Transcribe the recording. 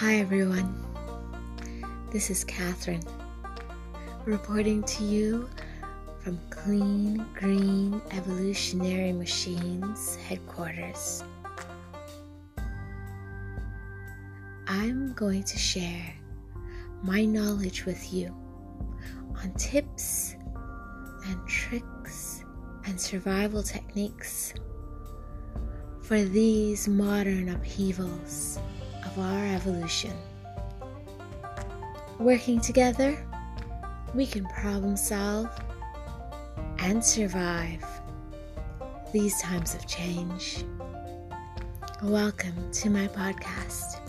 Hi, everyone. This is Catherine reporting to you from Clean Green Evolutionary Machines headquarters. I'm going to share my knowledge with you on tips and tricks and survival techniques for these modern upheavals of our evolution. Working together, we can problem solve and survive these times of change. Welcome to my podcast.